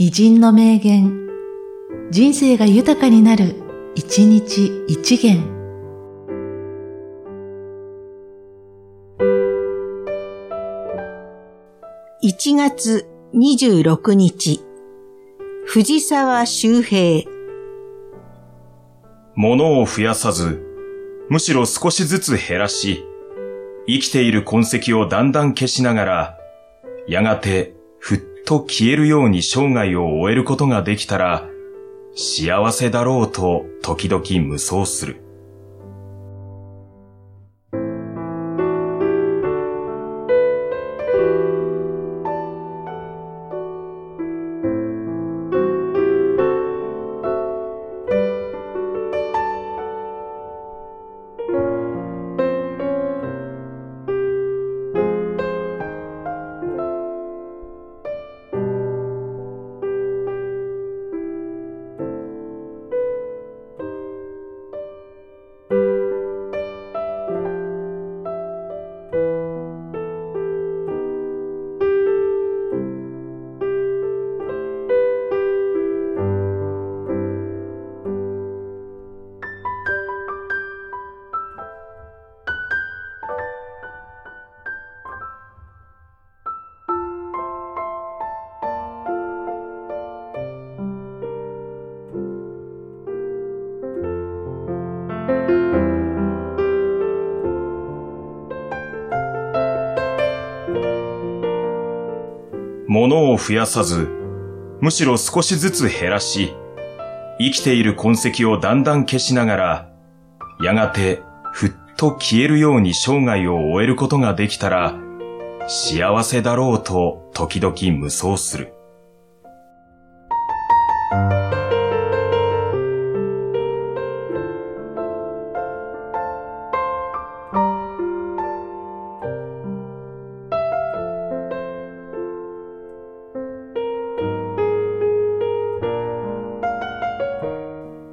偉人の名言、人生が豊かになる、一日一元。1月26日、藤沢周平。物を増やさず、むしろ少しずつ減らし、生きている痕跡をだんだん消しながら、やがてふっと消えるように生涯を終えることができたら、幸せだろうと時々無双する。物を増やさず、むしろ少しずつ減らし、生きている痕跡をだんだん消しながら、やがてふっと消えるように生涯を終えることができたら、幸せだろうと時々無双する。